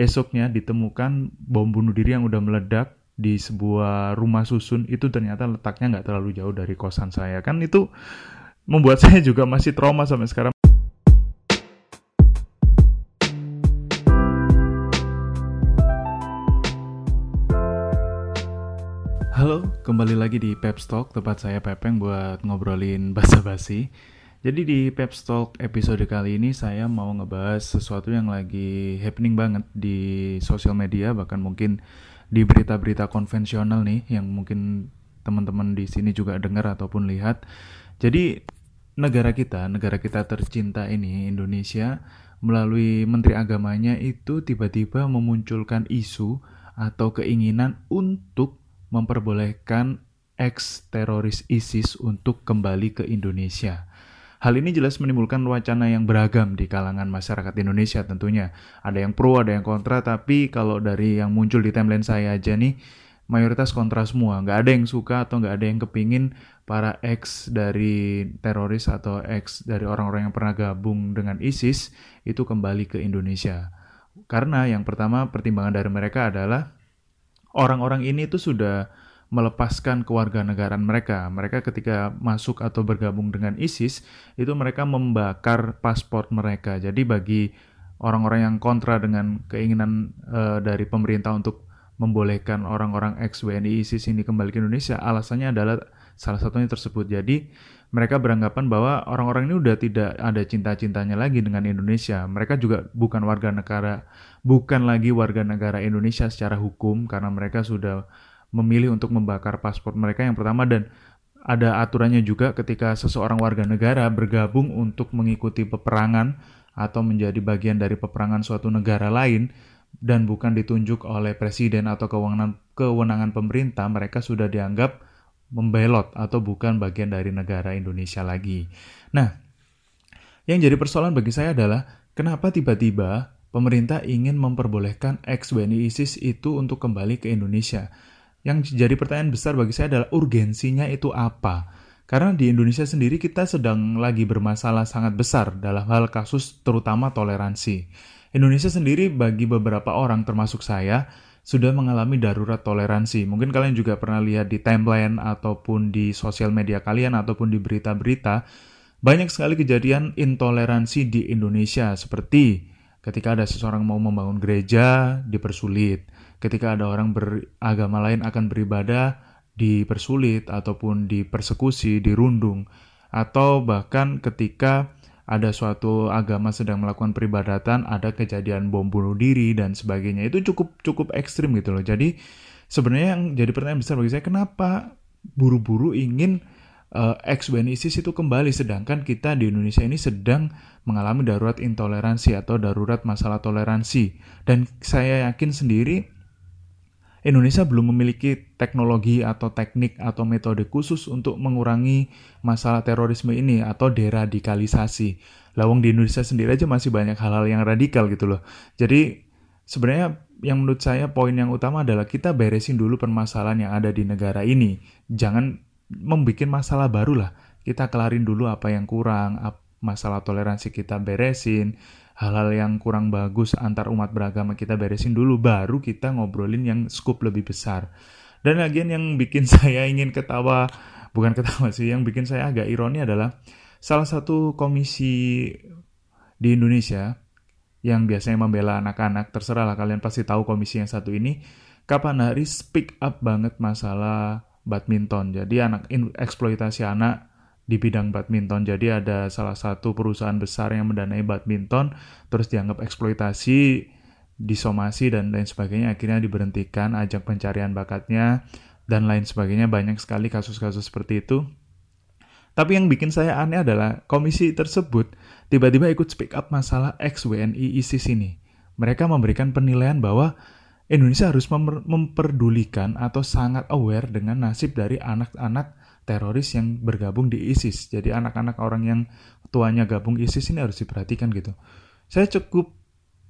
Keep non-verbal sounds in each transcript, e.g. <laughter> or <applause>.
esoknya ditemukan bom bunuh diri yang udah meledak di sebuah rumah susun itu ternyata letaknya nggak terlalu jauh dari kosan saya kan itu membuat <laughs> saya juga masih trauma sampai sekarang Halo, kembali lagi di Pep Talk, tempat saya Pepeng buat ngobrolin basa-basi. Jadi di Pep Talk episode kali ini saya mau ngebahas sesuatu yang lagi happening banget di sosial media bahkan mungkin di berita-berita konvensional nih yang mungkin teman-teman di sini juga dengar ataupun lihat. Jadi negara kita, negara kita tercinta ini Indonesia melalui menteri agamanya itu tiba-tiba memunculkan isu atau keinginan untuk memperbolehkan ex teroris ISIS untuk kembali ke Indonesia. Hal ini jelas menimbulkan wacana yang beragam di kalangan masyarakat Indonesia tentunya. Ada yang pro, ada yang kontra, tapi kalau dari yang muncul di timeline saya aja nih, mayoritas kontra semua. Nggak ada yang suka atau nggak ada yang kepingin para ex dari teroris atau ex dari orang-orang yang pernah gabung dengan ISIS itu kembali ke Indonesia. Karena yang pertama pertimbangan dari mereka adalah orang-orang ini itu sudah melepaskan kewarganegaraan mereka. Mereka ketika masuk atau bergabung dengan ISIS, itu mereka membakar paspor mereka. Jadi bagi orang-orang yang kontra dengan keinginan uh, dari pemerintah untuk membolehkan orang-orang ex WNI ISIS ini kembali ke Indonesia, alasannya adalah salah satunya tersebut. Jadi mereka beranggapan bahwa orang-orang ini udah tidak ada cinta-cintanya lagi dengan Indonesia. Mereka juga bukan warga negara, bukan lagi warga negara Indonesia secara hukum karena mereka sudah memilih untuk membakar paspor mereka yang pertama dan ada aturannya juga ketika seseorang warga negara bergabung untuk mengikuti peperangan atau menjadi bagian dari peperangan suatu negara lain dan bukan ditunjuk oleh presiden atau kewenangan kewenangan pemerintah, mereka sudah dianggap membelot atau bukan bagian dari negara Indonesia lagi. Nah, yang jadi persoalan bagi saya adalah kenapa tiba-tiba pemerintah ingin memperbolehkan ex WNI ISIS itu untuk kembali ke Indonesia. Yang jadi pertanyaan besar bagi saya adalah urgensinya itu apa? Karena di Indonesia sendiri kita sedang lagi bermasalah sangat besar dalam hal kasus terutama toleransi. Indonesia sendiri bagi beberapa orang termasuk saya sudah mengalami darurat toleransi. Mungkin kalian juga pernah lihat di timeline ataupun di sosial media kalian ataupun di berita-berita banyak sekali kejadian intoleransi di Indonesia seperti ketika ada seseorang mau membangun gereja dipersulit ketika ada orang beragama lain akan beribadah dipersulit ataupun dipersekusi, dirundung, atau bahkan ketika ada suatu agama sedang melakukan peribadatan, ada kejadian bom bunuh diri dan sebagainya. Itu cukup cukup ekstrim gitu loh. Jadi sebenarnya yang jadi pertanyaan besar bagi saya kenapa buru-buru ingin uh, ex ISIS itu kembali sedangkan kita di Indonesia ini sedang mengalami darurat intoleransi atau darurat masalah toleransi. Dan saya yakin sendiri Indonesia belum memiliki teknologi atau teknik atau metode khusus untuk mengurangi masalah terorisme ini atau deradikalisasi. Lawang di Indonesia sendiri aja masih banyak hal-hal yang radikal gitu loh. Jadi sebenarnya yang menurut saya poin yang utama adalah kita beresin dulu permasalahan yang ada di negara ini. Jangan membuat masalah baru lah. Kita kelarin dulu apa yang kurang, masalah toleransi kita beresin, hal-hal yang kurang bagus antar umat beragama kita beresin dulu baru kita ngobrolin yang scoop lebih besar. Dan lagian yang bikin <laughs> saya ingin ketawa bukan ketawa sih yang bikin saya agak ironi adalah salah satu komisi di Indonesia yang biasanya membela anak-anak terserah lah kalian pasti tahu komisi yang satu ini kapan hari speak up banget masalah badminton. Jadi anak eksploitasi anak di bidang badminton. Jadi ada salah satu perusahaan besar yang mendanai badminton, terus dianggap eksploitasi, disomasi dan lain sebagainya. Akhirnya diberhentikan ajak pencarian bakatnya dan lain sebagainya. Banyak sekali kasus-kasus seperti itu. Tapi yang bikin saya aneh adalah komisi tersebut tiba-tiba ikut speak up masalah ex WNI ISIS ini. Mereka memberikan penilaian bahwa Indonesia harus memperdulikan atau sangat aware dengan nasib dari anak-anak teroris yang bergabung di ISIS. Jadi anak-anak orang yang tuanya gabung ISIS ini harus diperhatikan gitu. Saya cukup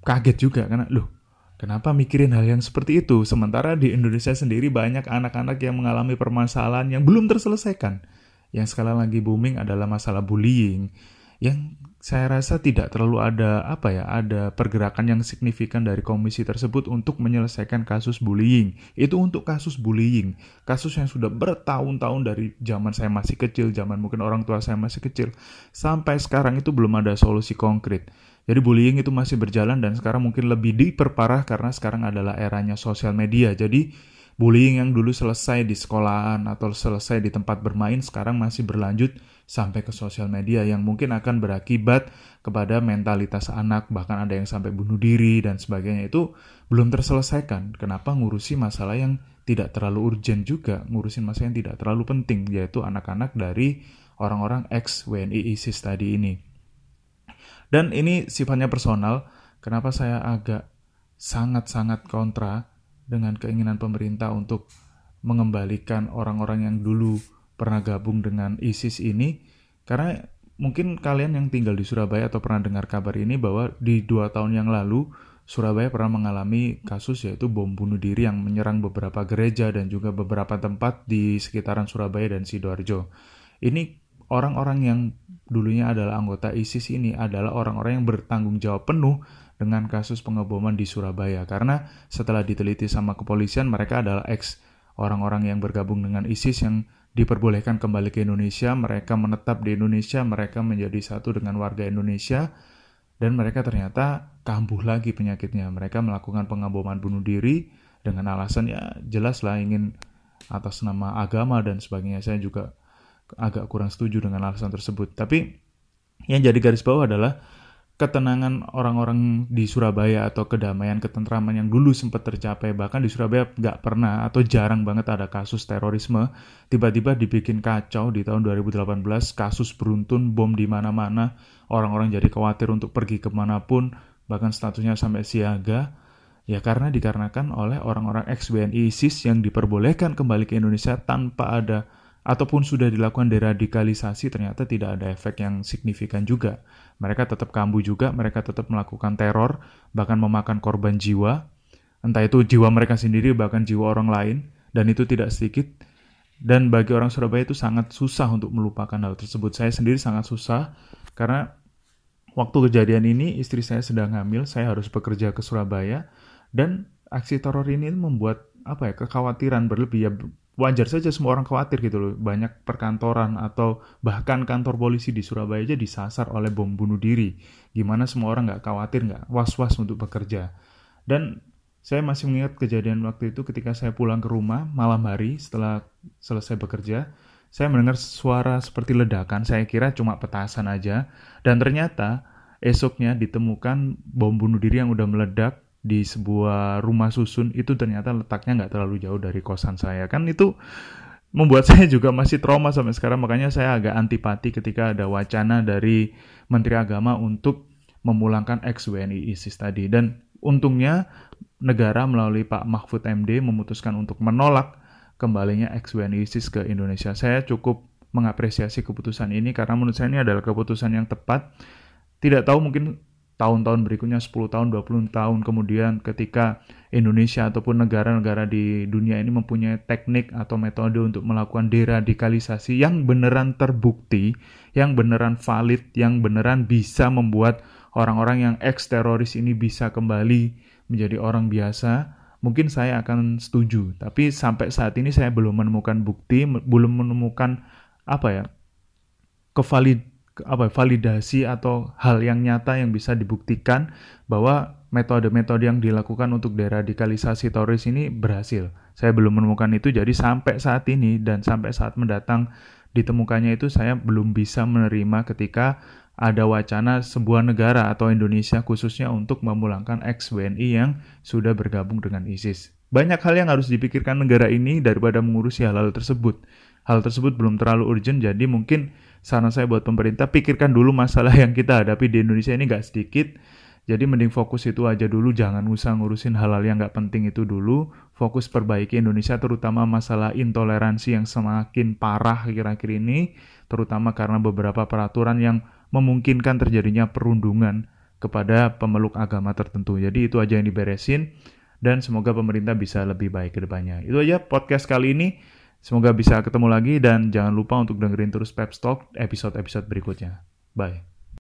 kaget juga karena loh, kenapa mikirin hal yang seperti itu sementara di Indonesia sendiri banyak anak-anak yang mengalami permasalahan yang belum terselesaikan. Yang sekali lagi booming adalah masalah bullying yang saya rasa tidak terlalu ada apa ya, ada pergerakan yang signifikan dari komisi tersebut untuk menyelesaikan kasus bullying. Itu untuk kasus bullying, kasus yang sudah bertahun-tahun dari zaman saya masih kecil, zaman mungkin orang tua saya masih kecil, sampai sekarang itu belum ada solusi konkret. Jadi bullying itu masih berjalan dan sekarang mungkin lebih diperparah karena sekarang adalah eranya sosial media. Jadi bullying yang dulu selesai di sekolahan atau selesai di tempat bermain sekarang masih berlanjut sampai ke sosial media yang mungkin akan berakibat kepada mentalitas anak bahkan ada yang sampai bunuh diri dan sebagainya itu belum terselesaikan. Kenapa ngurusi masalah yang tidak terlalu urgent juga, ngurusin masalah yang tidak terlalu penting yaitu anak-anak dari orang-orang ex WNI ISIS tadi ini. Dan ini sifatnya personal, kenapa saya agak sangat-sangat kontra dengan keinginan pemerintah untuk mengembalikan orang-orang yang dulu pernah gabung dengan ISIS ini karena mungkin kalian yang tinggal di Surabaya atau pernah dengar kabar ini bahwa di dua tahun yang lalu Surabaya pernah mengalami kasus yaitu bom bunuh diri yang menyerang beberapa gereja dan juga beberapa tempat di sekitaran Surabaya dan Sidoarjo. Ini orang-orang yang dulunya adalah anggota ISIS ini adalah orang-orang yang bertanggung jawab penuh dengan kasus pengeboman di Surabaya karena setelah diteliti sama kepolisian mereka adalah ex orang-orang yang bergabung dengan ISIS yang diperbolehkan kembali ke Indonesia, mereka menetap di Indonesia, mereka menjadi satu dengan warga Indonesia dan mereka ternyata kambuh lagi penyakitnya. Mereka melakukan pengeboman bunuh diri dengan alasan ya jelas lah ingin atas nama agama dan sebagainya. Saya juga agak kurang setuju dengan alasan tersebut. Tapi yang jadi garis bawah adalah ketenangan orang-orang di Surabaya atau kedamaian ketentraman yang dulu sempat tercapai. Bahkan di Surabaya nggak pernah atau jarang banget ada kasus terorisme. Tiba-tiba dibikin kacau di tahun 2018 kasus beruntun bom di mana-mana. Orang-orang jadi khawatir untuk pergi ke mana pun bahkan statusnya sampai siaga. Ya karena dikarenakan oleh orang-orang ex WNI ISIS yang diperbolehkan kembali ke Indonesia tanpa ada ataupun sudah dilakukan deradikalisasi ternyata tidak ada efek yang signifikan juga. Mereka tetap kambuh juga, mereka tetap melakukan teror, bahkan memakan korban jiwa, entah itu jiwa mereka sendiri bahkan jiwa orang lain, dan itu tidak sedikit. Dan bagi orang Surabaya itu sangat susah untuk melupakan hal tersebut. Saya sendiri sangat susah karena waktu kejadian ini istri saya sedang hamil, saya harus bekerja ke Surabaya dan aksi teror ini membuat apa ya kekhawatiran berlebih ya wajar saja semua orang khawatir gitu loh. Banyak perkantoran atau bahkan kantor polisi di Surabaya aja disasar oleh bom bunuh diri. Gimana semua orang nggak khawatir, nggak was-was untuk bekerja. Dan saya masih mengingat kejadian waktu itu ketika saya pulang ke rumah malam hari setelah selesai bekerja. Saya mendengar suara seperti ledakan, saya kira cuma petasan aja. Dan ternyata esoknya ditemukan bom bunuh diri yang udah meledak di sebuah rumah susun itu ternyata letaknya nggak terlalu jauh dari kosan saya kan itu membuat <laughs> saya juga masih trauma sampai sekarang makanya saya agak antipati ketika ada wacana dari Menteri Agama untuk memulangkan ex WNI ISIS tadi dan untungnya negara melalui Pak Mahfud MD memutuskan untuk menolak kembalinya ex WNI ISIS ke Indonesia. Saya cukup mengapresiasi keputusan ini karena menurut saya ini adalah keputusan yang tepat. Tidak tahu mungkin tahun-tahun berikutnya 10 tahun, 20 tahun kemudian ketika Indonesia ataupun negara-negara di dunia ini mempunyai teknik atau metode untuk melakukan deradikalisasi yang beneran terbukti, yang beneran valid, yang beneran bisa membuat orang-orang yang ex-teroris ini bisa kembali menjadi orang biasa, mungkin saya akan setuju. Tapi sampai saat ini saya belum menemukan bukti, belum menemukan apa ya, kevalid apa validasi atau hal yang nyata yang bisa dibuktikan bahwa metode-metode yang dilakukan untuk deradikalisasi teroris ini berhasil. Saya belum menemukan itu jadi sampai saat ini dan sampai saat mendatang ditemukannya itu saya belum bisa menerima ketika ada wacana sebuah negara atau Indonesia khususnya untuk memulangkan ex-WNI yang sudah bergabung dengan ISIS. Banyak hal yang harus dipikirkan negara ini daripada mengurusi hal-hal tersebut. Hal tersebut belum terlalu urgent jadi mungkin saran saya buat pemerintah pikirkan dulu masalah yang kita hadapi di Indonesia ini nggak sedikit. Jadi mending fokus itu aja dulu, jangan usah ngurusin hal-hal yang nggak penting itu dulu. Fokus perbaiki Indonesia, terutama masalah intoleransi yang semakin parah kira-kira ini, terutama karena beberapa peraturan yang memungkinkan terjadinya perundungan kepada pemeluk agama tertentu. Jadi itu aja yang diberesin, dan semoga pemerintah bisa lebih baik ke depannya. Itu aja podcast kali ini. Semoga bisa ketemu lagi dan jangan lupa untuk dengerin terus Pep Talk episode-episode berikutnya. Bye.